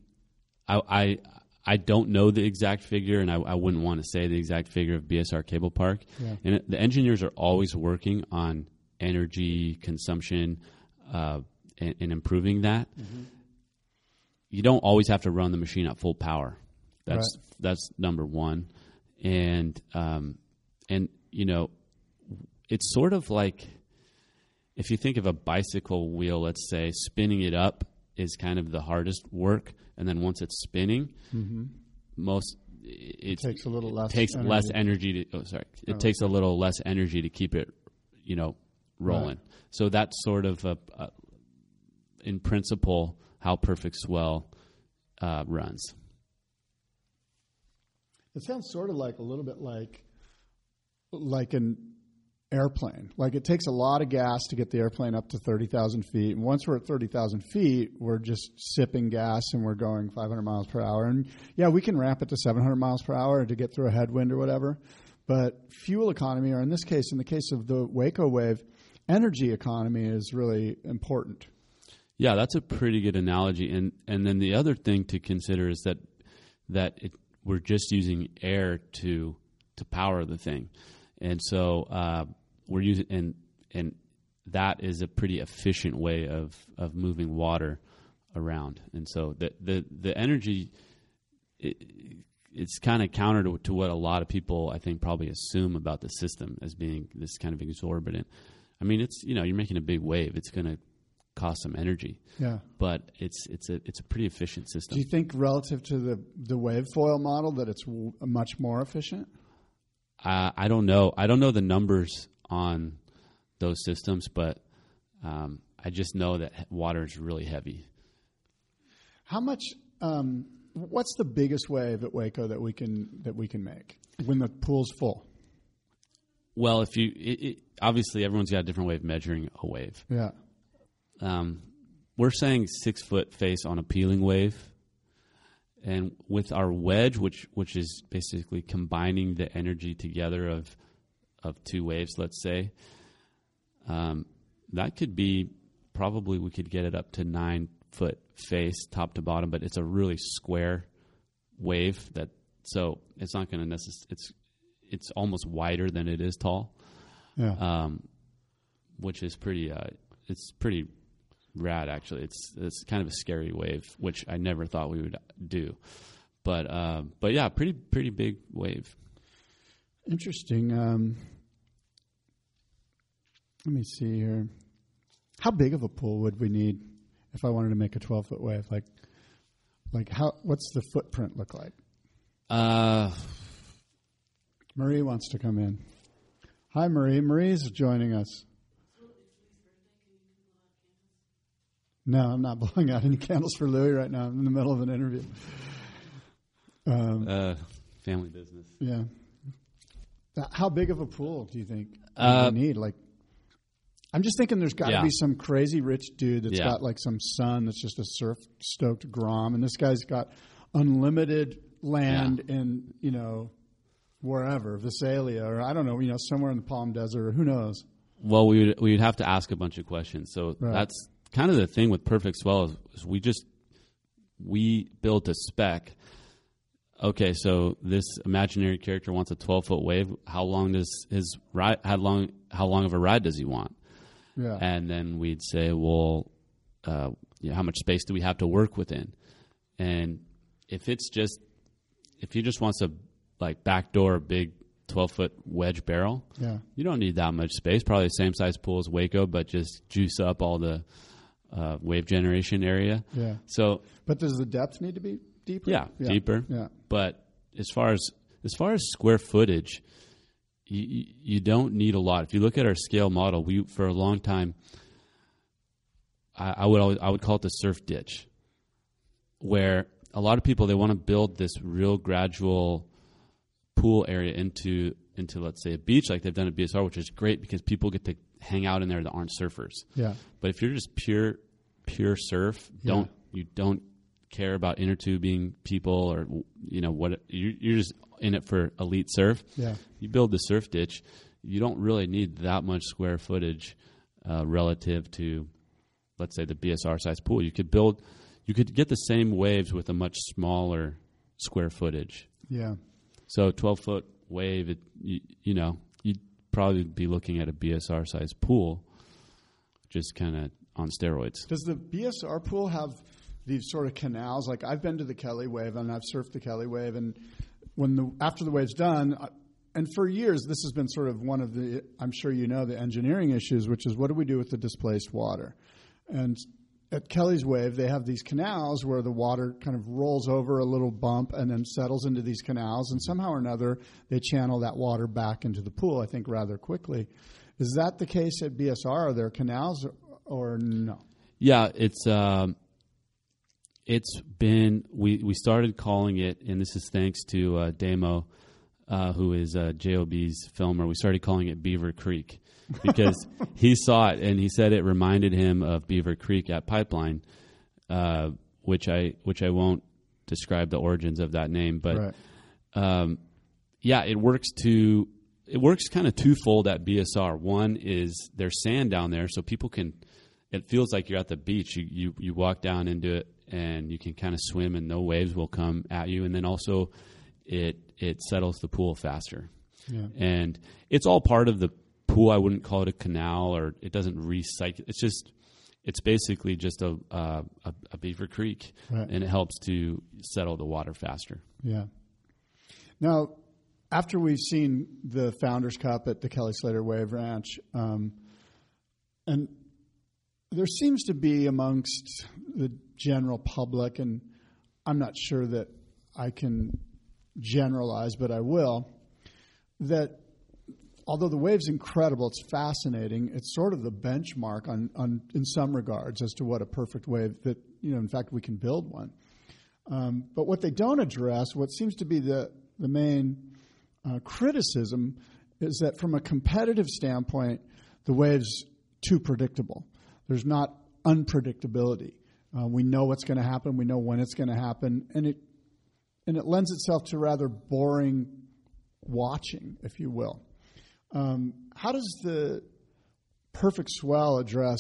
I I, I don't know the exact figure, and I, I wouldn't want to say the exact figure of BSR Cable Park. Yeah. And the engineers are always working on energy consumption uh, and, and improving that. You don't always have to run the machine at full power. That's that's number one, and um, and you know it's sort of like if you think of a bicycle wheel, let's say, spinning it up is kind of the hardest work, and then once it's spinning, most it, Takes a little less takes energy. less energy to. Oh, sorry, it takes a little less energy to keep it, you know, rolling. So that's sort of a, a, in principle, how Perfect Swell uh, runs. It sounds sort of like a little bit like like an airplane. Like it takes a lot of gas to get the airplane up to thirty thousand feet, and once we're at thirty thousand feet, we're just sipping gas and we're going five hundred miles per hour. And yeah, we can ramp it to seven hundred miles per hour to get through a headwind or whatever. But fuel economy, or in this case, in the case of the Waco wave, energy economy is really important. Yeah, that's a pretty good analogy. And and then the other thing to consider is that that it, we're just using air to to power the thing, and so uh, we're using and and that is a pretty efficient way of of moving water around. And so the the the energy. It, it's kind of counter to, to what a lot of people I think probably assume about the system as being this kind of exorbitant. I mean, it's you know you're making a big wave; it's going to cost some energy, Yeah. but it's it's a it's a pretty efficient system. Do you think, relative to the the wave foil model, that it's w- much more efficient? Uh, I don't know. I don't know the numbers on those systems, but um, I just know that water is really heavy. How much? Um, what's the biggest wave at Waco that we can that we can make when the pool's full? Well, if you it, it, obviously everyone's got a different way of measuring a wave. Yeah. um, we're saying six foot face on a peeling wave, and with our wedge, which which is basically combining the energy together of of two waves, let's say, um, that could be probably we could get it up to nine foot face top to bottom, but it's a really square wave that so it's not going to necessarily it's it's almost wider than it is tall Yeah. um, which is pretty. Uh, it's pretty rad, actually. It's it's kind of a scary wave, which I never thought we would do. But uh, but yeah, pretty pretty big wave. Interesting. Um, Let me see here. How big of a pool would we need if I wanted to make a 12 foot wave? Like, like how? What's the footprint look like? Uh, Marie wants to come in. Hi, Marie. Marie's joining us. No, I'm not blowing out any candles for Louie right now. I'm in the middle of an interview. Um, uh, family business. yeah. How big of a pool do you think Uh, we need? Like, I'm just thinking there's got to Yeah. be some crazy rich dude that's Yeah. got like some son that's just a surf stoked grom, and this guy's got unlimited land in you know wherever Visalia or I don't know, you know, somewhere in the Palm Desert or who knows. Well, we would we would have to ask a bunch of questions. So Right. that's kind of the thing with Perfect Swell is, is we just we built a spec. Okay, so this imaginary character wants a 12 foot wave. How long does his ride? How long? How long of a ride does he want? Yeah. And then we'd say, well, uh, you know, how much space do we have to work within? And if it's just if he just wants a like backdoor big 12 foot wedge barrel, yeah. you don't need that much space. Probably the same size pool as Waco, but just juice up all the uh, wave generation area. Yeah. So But does the depth need to be deeper? yeah, deeper. Yeah. But as far as as far as square footage, you, you- you don't need a lot. If you look at our scale model, we for a long time, I, I would always, I would call it the surf ditch, where a lot of people they want to build this real gradual pool area into into let's say a beach like they've done at BSR, which is great because people get to hang out in there that aren't surfers. Yeah. But if you're just pure pure surf, don't you don't care about inner tubing people or you know what you you're just in it for elite surf. Yeah. You build the surf ditch, you don't really need that much square footage uh, relative to let's say the BSR size pool. You could build you could get the same waves with a much smaller square footage. Yeah. So 12 foot wave, it, you, you know, you'd probably be looking at a BSR size pool, just kind of on steroids. Does the BSR pool have these sort of canals? Like I've been to the Kelly Wave and I've surfed the Kelly Wave, and when the after the wave's done, I- and for years this has been sort of one of the I'm sure you know the engineering issues, which is what do we do with the displaced water? And at Kelly's Wave, they have these canals where the water kind of rolls over a little bump and then settles into these canals, and somehow or another they channel that water back into the pool. I think rather quickly. Is that the case at BSR? Are there canals or, no? Yeah, it's um, it's been we we started calling it, and this is thanks to uh, Damo, uh, who is uh, JOB's filmer. We started calling it Beaver Creek because he saw it and he said it reminded him of Beaver Creek at Pipeline, uh, which I which I won't describe the origins of that name, but Right. um, yeah, it works to it works kind of twofold at BSR. One is there's sand down there, so people can. It feels like you're at the beach. You you, you walk down into it, and you can kind of swim, and no waves will come at you. And then also, it it settles the pool faster. Yeah. And it's all part of the pool. I wouldn't call it a canal, or it doesn't recycle. It's just it's basically just a uh, a, a beaver creek, Right. and it helps to settle the water faster. Yeah. Now, after we've seen the Founders Cup at the Kelly Slater Wave Ranch, um, and there seems to be amongst the general public, and I'm not sure that I can generalize, but I will, that although the wave's incredible, it's fascinating. It's sort of the benchmark on, on in some regards as to what a perfect wave that you know. In fact, we can build one. Um, but what they don't address, what seems to be the the main uh, criticism, is that from a competitive standpoint, the wave's too predictable. There's not unpredictability. Uh, we know what's going to happen. We know when it's going to happen, and it and it lends itself to rather boring watching, if you will. Um, how does the perfect swell address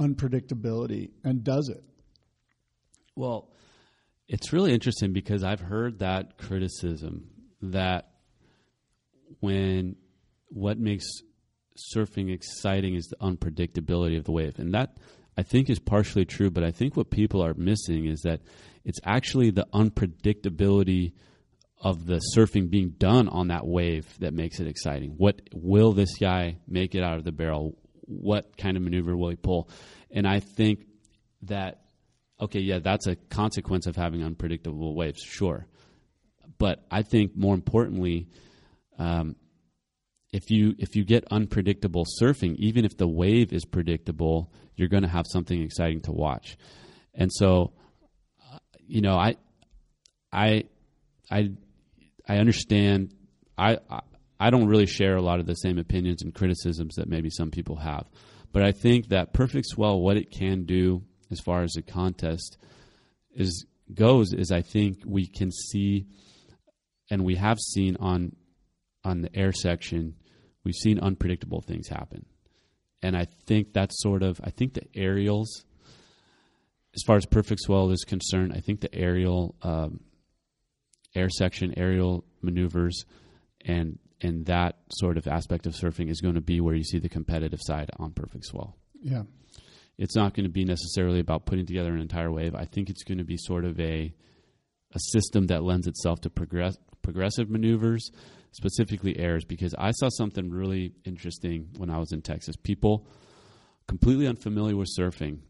unpredictability, and does it? Well, it's really interesting because I've heard that criticism that when what makes surfing exciting is the unpredictability of the wave. And that I think is partially true, but I think what people are missing is that it's actually the unpredictability of the surfing being done on that wave that makes it exciting. What will this guy make it out of the barrel? what kind of maneuver will he pull? And I think that okay, yeah, that's a consequence of having unpredictable waves, sure. But I think more importantly, um, if you if you get unpredictable surfing, even if the wave is predictable, you're going to have something exciting to watch. And so, uh, you know, I, I, I, I understand. I, I I don't really share a lot of the same opinions and criticisms that maybe some people have, but I think that perfect swell, what it can do as far as the contest is goes, is I think we can see, and we have seen on on the air section, we've seen unpredictable things happen. And I think that's sort of, I think the aerials, as far as perfect swell is concerned, I think the aerial um, air section, aerial maneuvers, and and that sort of aspect of surfing is going to be where you see the competitive side on perfect swell. Yeah, it's not going to be necessarily about putting together an entire wave. I think it's going to be sort of a a system that lends itself to progress progressive maneuvers specifically airs, because I saw something really interesting when I was in Texas. People completely unfamiliar with surfing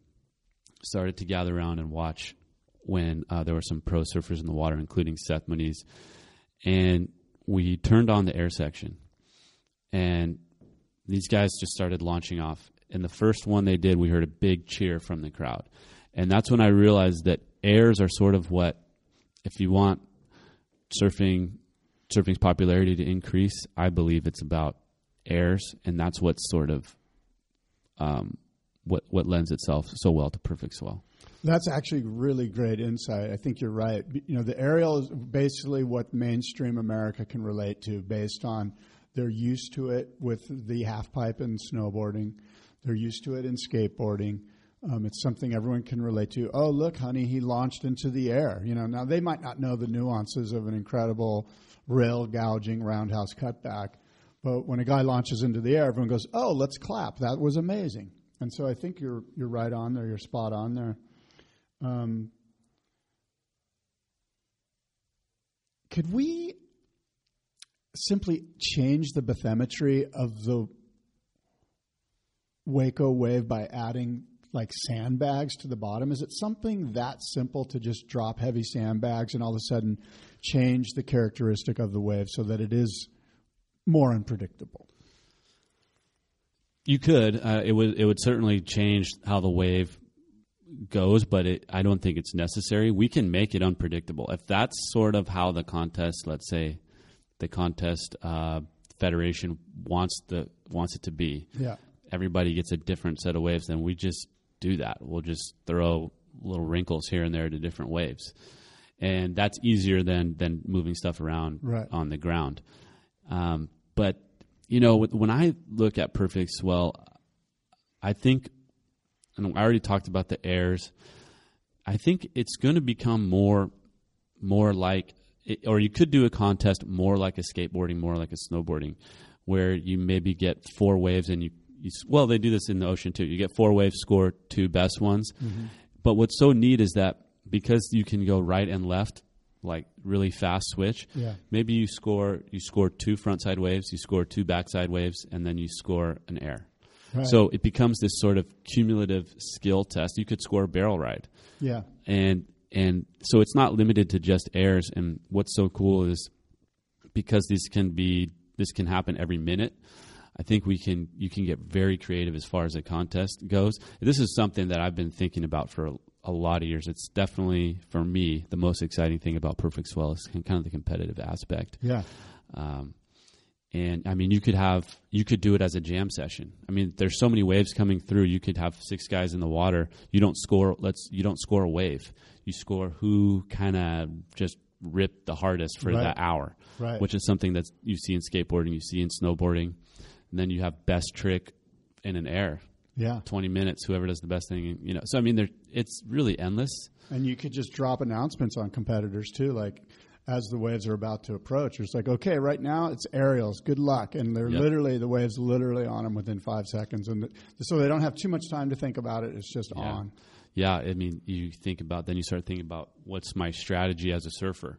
started to gather around and watch when uh, there were some pro surfers in the water, including Seth Moniz. And we turned on the air section, and these guys just started launching off. And the first one they did, we heard a big cheer from the crowd. And that's when I realized that airs are sort of what, if you want surfing surfing's popularity to increase, I believe it's about airs, and that's what sort of um, what what lends itself so well to perfect swell. That's actually really great insight. I think you're right. You know, the aerial is basically what mainstream America can relate to, based on they're used to it with the half pipe and snowboarding. They're used to it in skateboarding. Um, it's something everyone can relate to. Oh, look, honey, he launched into the air. You know, now they might not know the nuances of an incredible rail gouging roundhouse cutback. But when a guy launches into the air, everyone goes, "Oh, let's clap! That was amazing." And so I think you're you're right on there. You're spot on there. Um, could we simply change the bathymetry of the Waco wave by adding like sandbags to the bottom? Is it something that simple to just drop heavy sandbags and all of a sudden change the characteristic of the wave so that it is more unpredictable? You could. Uh, it would. It would certainly change how the wave goes, but it, I don't think it's necessary. We can make it unpredictable if that's sort of how the contest, let's say, the contest uh, federation wants the wants it to be. Yeah. Everybody gets a different set of waves, then we just do that. We'll just throw little wrinkles here and there to different waves and that's easier than than moving stuff around right. on the ground. Um, but you know, when I look at perfect swell, I think, and I already talked about the airs. I think it's going to become more, more like, or you could do a contest more like a skateboarding, more like a snowboarding, where you maybe get four waves and you, you well, they do this in the ocean too. You get four waves, score two best ones. Mm-hmm. But what's so neat is that because you can go right and left like really fast switch. Yeah. Maybe you score you score two front side waves, you score two backside waves, and then you score an air. Right. So it becomes this sort of cumulative skill test. You could score a barrel ride. Yeah. And and so it's not limited to just airs. And what's so cool is because this can be this can happen every minute. I think we can you can get very creative as far as a contest goes. This is something that I've been thinking about for a lot of years. It's definitely for me the most exciting thing about Perfect Swell is kind of the competitive aspect. Yeah. Um, and I mean, you could have you could do it as a jam session. I mean, there's so many waves coming through. You could have six guys in the water. You don't score. Let's you don't score a wave. You score who kind of just ripped the hardest for right. that hour, right. which is something that you see in skateboarding, you see in snowboarding, and then you have best trick in an air. Yeah. 20 minutes whoever does the best thing you know. So i mean there it's really endless. And you could just drop announcements on competitors too like as the waves are about to approach. It's like okay right now it's aerials. Good luck. And they're yep. literally the waves literally on them within five seconds. And the, so they don't have too much time to think about it. It's just yeah. on. Yeah i mean you think about then you start thinking about what's my strategy as a surfer.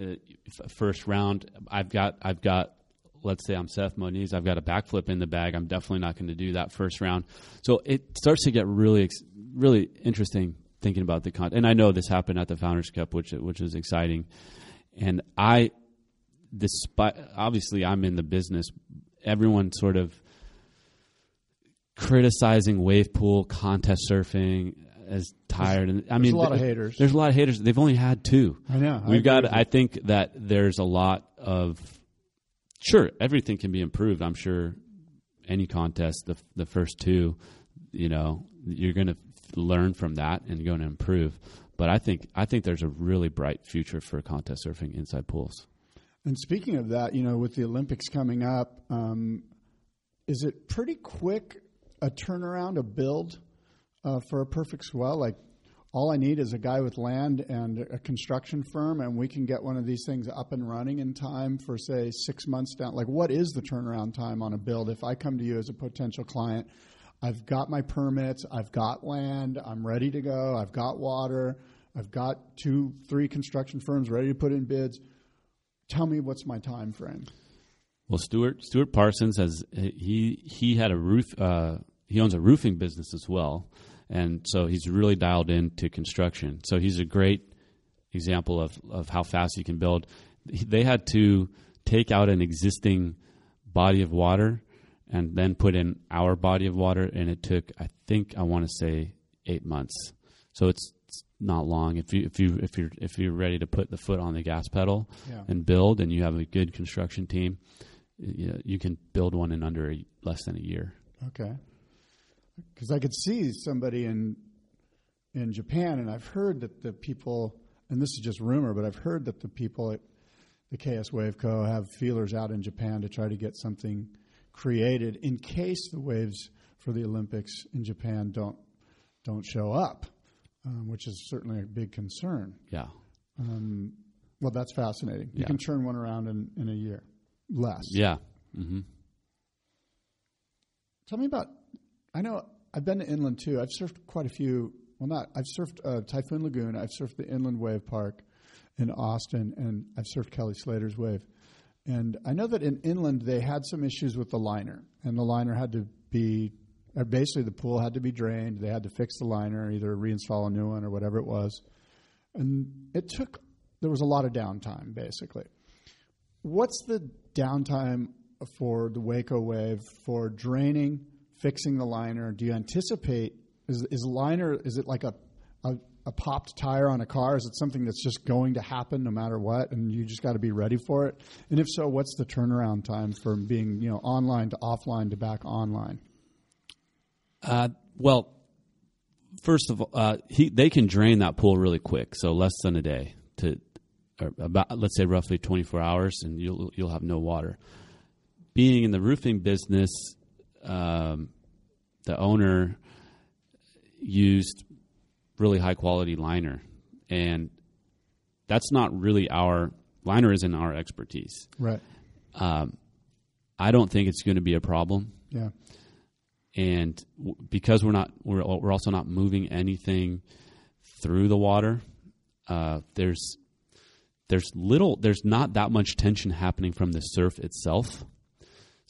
Uh, first round i've got i've got let's say I'm Seth Moniz, I've got a backflip in the bag. I'm definitely not going to do that first round. So it starts to get really, really interesting thinking about the content. And I know this happened at the Founders Cup, which which was exciting. And I, despite obviously I'm in the business, everyone sort of criticizing wave pool contest surfing as tired and I There's mean a lot of haters. There's a lot of haters. They've only had two. I know. We've got. I think that there's a lot of. Sure, everything can be improved. I'm sure any contest, the the first two, you know, you're going to learn from that and going to improve. But I think I think there's a really bright future for contest surfing inside pools. And speaking of that, you know, with the Olympics coming up, um, is it pretty quick a turnaround, a build uh, for a perfect swell? Like, all I need is a guy with land and a construction firm, and we can get one of these things up and running in time for, say, six months down. Like, what is the turnaround time on a build? If I come to you as a potential client, I've got my permits, I've got land, I'm ready to go, I've got water, I've got two, three construction firms ready to put in bids tell me what's my time frame. Well, Stuart Stuart Parsons has he he had a roof. Uh, he owns a roofing business as well, and so he's really dialed into construction. So he's a great example of of how fast you can build. They had to take out an existing body of water and then put in our body of water, and it took I think I want to say eight months. So it's it's not long if you if you if you're if you're ready to put the foot on the gas pedal Yeah. and build, and you have a good construction team, you, you can build one in under a, less than a year. Okay. Because I could see somebody in in Japan, and I've heard that the people, and this is just rumor, but I've heard that the people at the KS Wave Co. have feelers out in Japan to try to get something created in case the waves for the Olympics in Japan don't don't show up, um, which is certainly a big concern. Yeah. Um, well, that's fascinating. You Yeah. can turn one around in, in a year, less. Yeah. hmm Tell me about. I know I've been to NLand too. I've surfed quite a few. Well, not. I've surfed uh, Typhoon Lagoon. I've surfed the NLand Wave Park in Austin, and I've surfed Kelly Slater's wave. And I know that in NLand they had some issues with the liner, and the liner had to be. uh, Basically, the pool had to be drained. They had to fix the liner, either reinstall a new one or whatever it was. And it took. There was a lot of downtime, basically. What's the downtime for the Waco wave for draining, fixing the liner? Do you anticipate is is liner is it like a, a a popped tire on a car? Is it something that's just going to happen no matter what, and you just got to be ready for it? And if so, what's the turnaround time from being you know online to offline to back online? Uh, well, first of all, uh, he they can drain that pool really quick, so less than a day to about let's say roughly 24 hours, and you'll you'll have no water. Being in the roofing business, um, the owner used really high quality liner, and that's not really our liner isn't our expertise. Right. Um, I don't think it's going to be a problem Yeah. and w- because we're not we're we're also not moving anything through the water uh, there's there's little there's not that much tension happening from the surf itself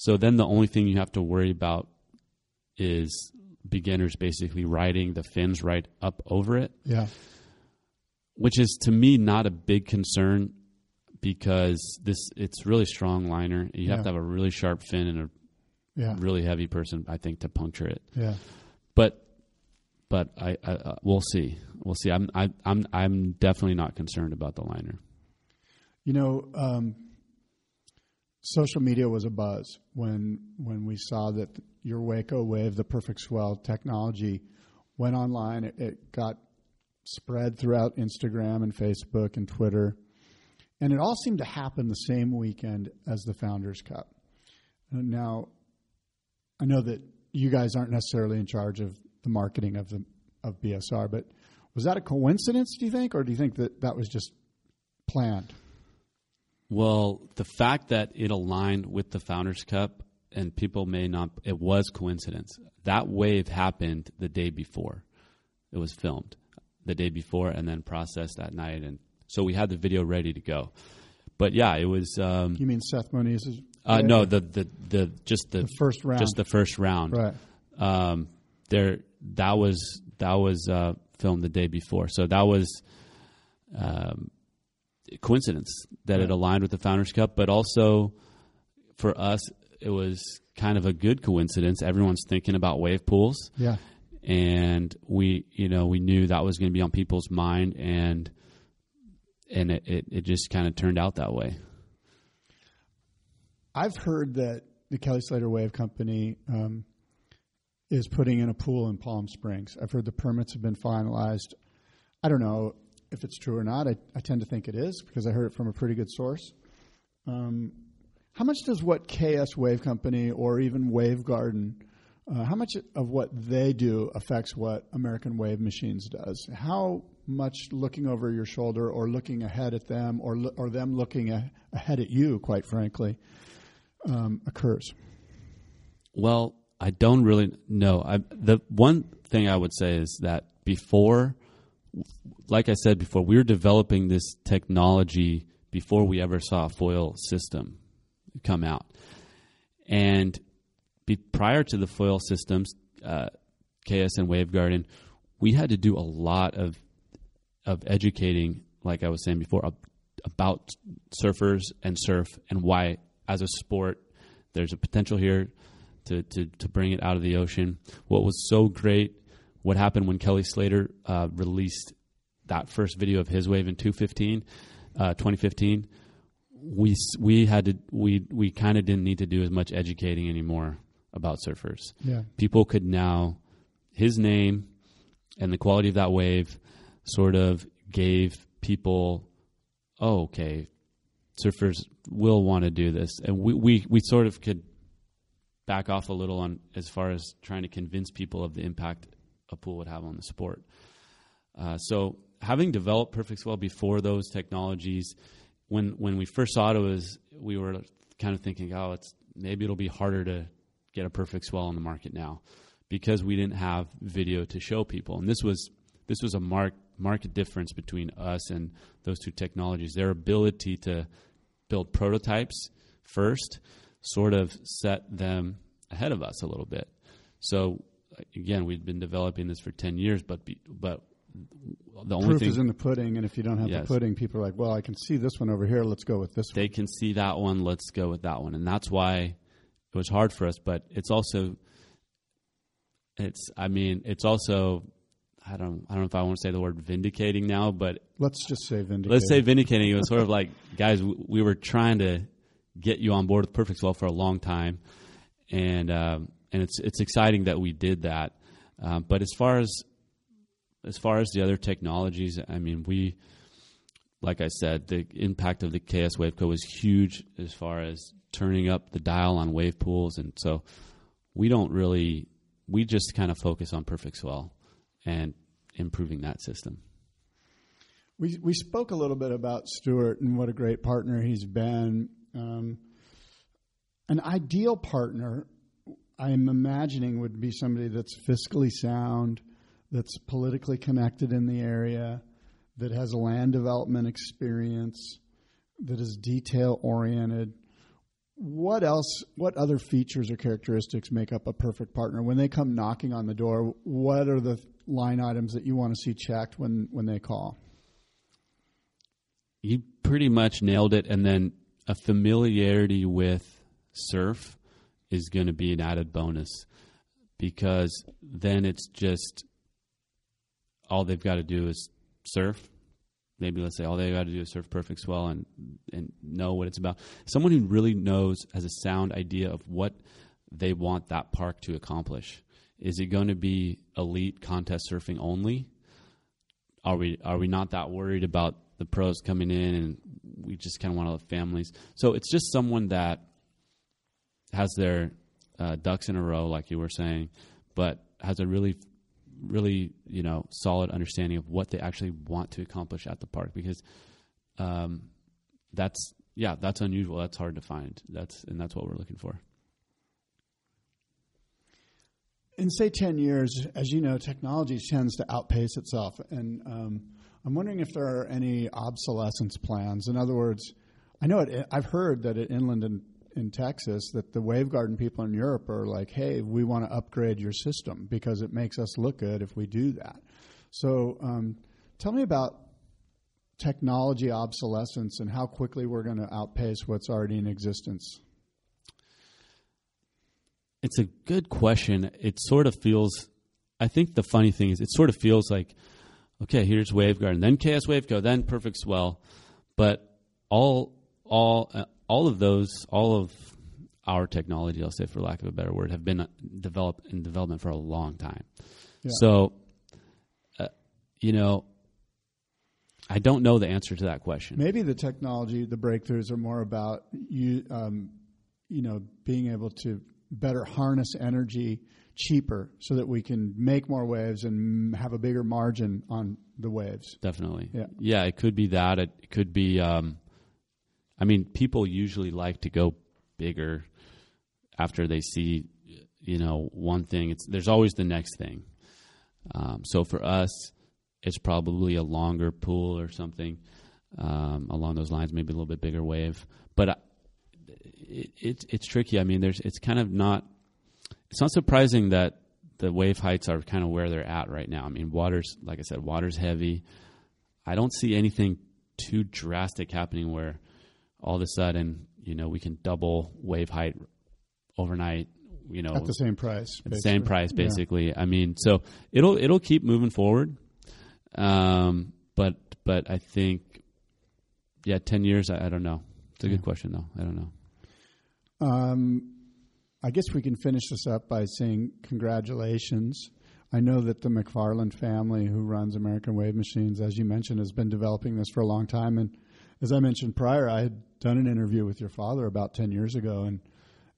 so then the only thing you have to worry about is beginners basically riding the fins right up over it Yeah. which is to me not a big concern because this it's really strong liner you Yeah. have to have a really sharp fin and a Yeah. really heavy person, I think, to puncture it. Yeah. But but I, I uh, we'll see. We'll see. I'm I, I'm I'm definitely not concerned about the liner. You know, um, social media was a buzz when when we saw that your Waco Wave, the Perfect Swell technology, went online. It, it got spread throughout Instagram and Facebook and Twitter, and it all seemed to happen the same weekend as the Founders Cup. Now, I know that you guys aren't necessarily in charge of the marketing of the of BSR, but was that a coincidence? Do you think, or do you think that that was just planned? Well, the fact that it aligned with the Founders Cup and people may not, it was coincidence. That wave happened the day before. It was filmed the day before and then processed that night, and so we had the video ready to go. But yeah, it was. Um, You mean Seth Moniz's Uh, no, the, the the just the, The first round. just the first round. Right. Um, there that was that was uh, filmed the day before, so that was um, coincidence that it aligned with the Founders Cup, but also for us, it was kind of a good coincidence. Everyone's thinking about wave pools. Yeah. and we you know we knew that was going to be on people's mind and and it, it, it just kind of turned out that way I've heard that the Kelly Slater Wave Company um, is putting in a pool in Palm Springs. I've heard the permits have been finalized. I don't know if it's true or not. I, I tend to think it is because I heard it from a pretty good source. Um, how much does what KS Wave Company or even Wave Garden, uh, how much of what they do affects what American Wave Machines does? How much looking over your shoulder or looking ahead at them or, or them looking a- ahead at you, quite frankly, um, occurs? well i don't really know I, the one thing i would say is that before like i said before we were developing this technology before we ever saw a foil system come out and be, prior to the foil systems uh, ks and wavegarden we had to do a lot of of educating, like I was saying before, ab- about surfers and surf and why, as a sport, there's a potential here to, to, to bring it out of the ocean. What was so great, what happened when Kelly Slater uh, released that first video of his wave in 215, uh, 2015, we, we had to, we, we kind of didn't need to do as much educating anymore about surfers. Yeah. people could now his name and the quality of that wave sort of gave people oh okay surfers will want to do this. And we, we we sort of could back off a little on as far as trying to convince people of the impact a pool would have on the sport uh, so having developed perfect swell before those technologies when when we first saw it, it was we were kind of thinking oh it's maybe it'll be harder to get a perfect swell on the market now because we didn't have video to show people. And this was this was a mark market difference between us and those two technologies. Their ability to build prototypes first sort of set them ahead of us a little bit. So again, we've been developing this for 10 years but be, but the only Proof thing is in the pudding, and if you don't have Yes. the pudding, people are like, "Well, I can see this one over here. Let's go with this one." they can see that one let's go with that one and that's why it was hard for us but it's also it's i mean it's also i don't i don't know if i want to say the word vindicating now but Let's just say vindicated. let's say vindicating it was sort of like guys we were trying to get you on board with perfect swell for a long time and um, and it's it's exciting that we did that um, but as far as as far as the other technologies i mean we like I said, the impact of the KS Waveco was huge as far as turning up the dial on wave pools, and so we don't really we just kind of focus on perfect swell and improving that system. We we spoke a little bit about Stuart and what a great partner he's been. Um, an ideal partner, I'm imagining, would be somebody that's fiscally sound, that's politically connected in the area, that has land development experience, that is detail oriented. What else? What other features or characteristics make up a perfect partner? When they come knocking on the door, what are the line items that you want to see checked when when they call? You pretty much nailed it, and then a familiarity with surf is going to be an added bonus because then it's just all they've got to do is surf. Maybe let's say all they've got to do is surf perfect swell and and know what it's about. Someone who really knows has a sound idea of what they want that park to accomplish. Is it going to be elite contest surfing only? Are we are we not that worried about the pros coming in and we just kind of want to have families? So it's just someone that has their uh, ducks in a row, like you were saying, but has a really, really you know solid understanding of what they actually want to accomplish at the park because um, that's yeah that's unusual. That's hard to find. That's and that's what we're looking for. in say 10 years, as you know, technology tends to outpace itself. And um, I'm wondering if there are any obsolescence plans. In other words, I know it, I've heard that at NLand and in Texas that the Wave Garden people in Europe are like, hey, we want to upgrade your system because it makes us look good if we do that. So um, tell me about technology obsolescence and how quickly we're going to outpace what's already in existence. It's a good question. It sort of feels. I think the funny thing is, it sort of feels like, okay, here's Wavegarden, then KS WaveCo, then Perfect Swell, but all all uh, all of those, all of our technology, I'll say for lack of a better word, have been uh, developed in development for a long time. Yeah. So, uh, you know, I don't know the answer to that question. Maybe the technology, the breakthroughs are more about you, um, you know, being able to better harness energy cheaper so that we can make more waves and have a bigger margin on the waves. Definitely. Yeah. Yeah, it could be that. It could be um, I mean, people usually like to go bigger after they see, you know, one thing. It's there's always the next thing. Um, so for us, it's probably a longer pool or something um, along those lines, maybe a little bit bigger wave. But it, it, it's tricky. I mean, there's it's kind of not. It's not surprising that the wave heights are kind of where they're at right now. I mean, water's like I said, water's heavy. I don't see anything too drastic happening where all of a sudden, you know, we can double wave height overnight. You know, at the same price, at the same price, basically. Yeah. I mean, so it'll it'll keep moving forward. Um, but but I think, yeah, ten years. I, I don't know. It's a yeah. good question, though. I don't know. Um, I guess we can finish this up by saying congratulations. I know that the McFarland family, who runs American Wave Machines, as you mentioned, has been developing this for a long time. And as I mentioned prior, I had done an interview with your father about ten years ago, and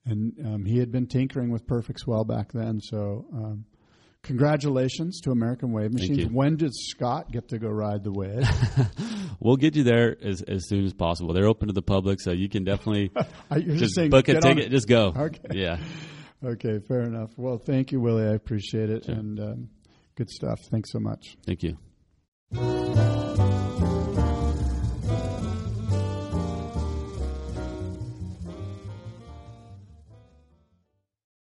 and um, he had been tinkering with Perfect Swell back then. So, um, congratulations to American Wave Machines. When did Scott get to go ride the wave? we'll get you there as as soon as possible. They're open to the public, so you can definitely just, just saying, book a ticket. Just go. Okay. Yeah. Okay. Fair enough. Well, thank you, Willy. I appreciate it, sure. and um, good stuff. Thanks so much. Thank you.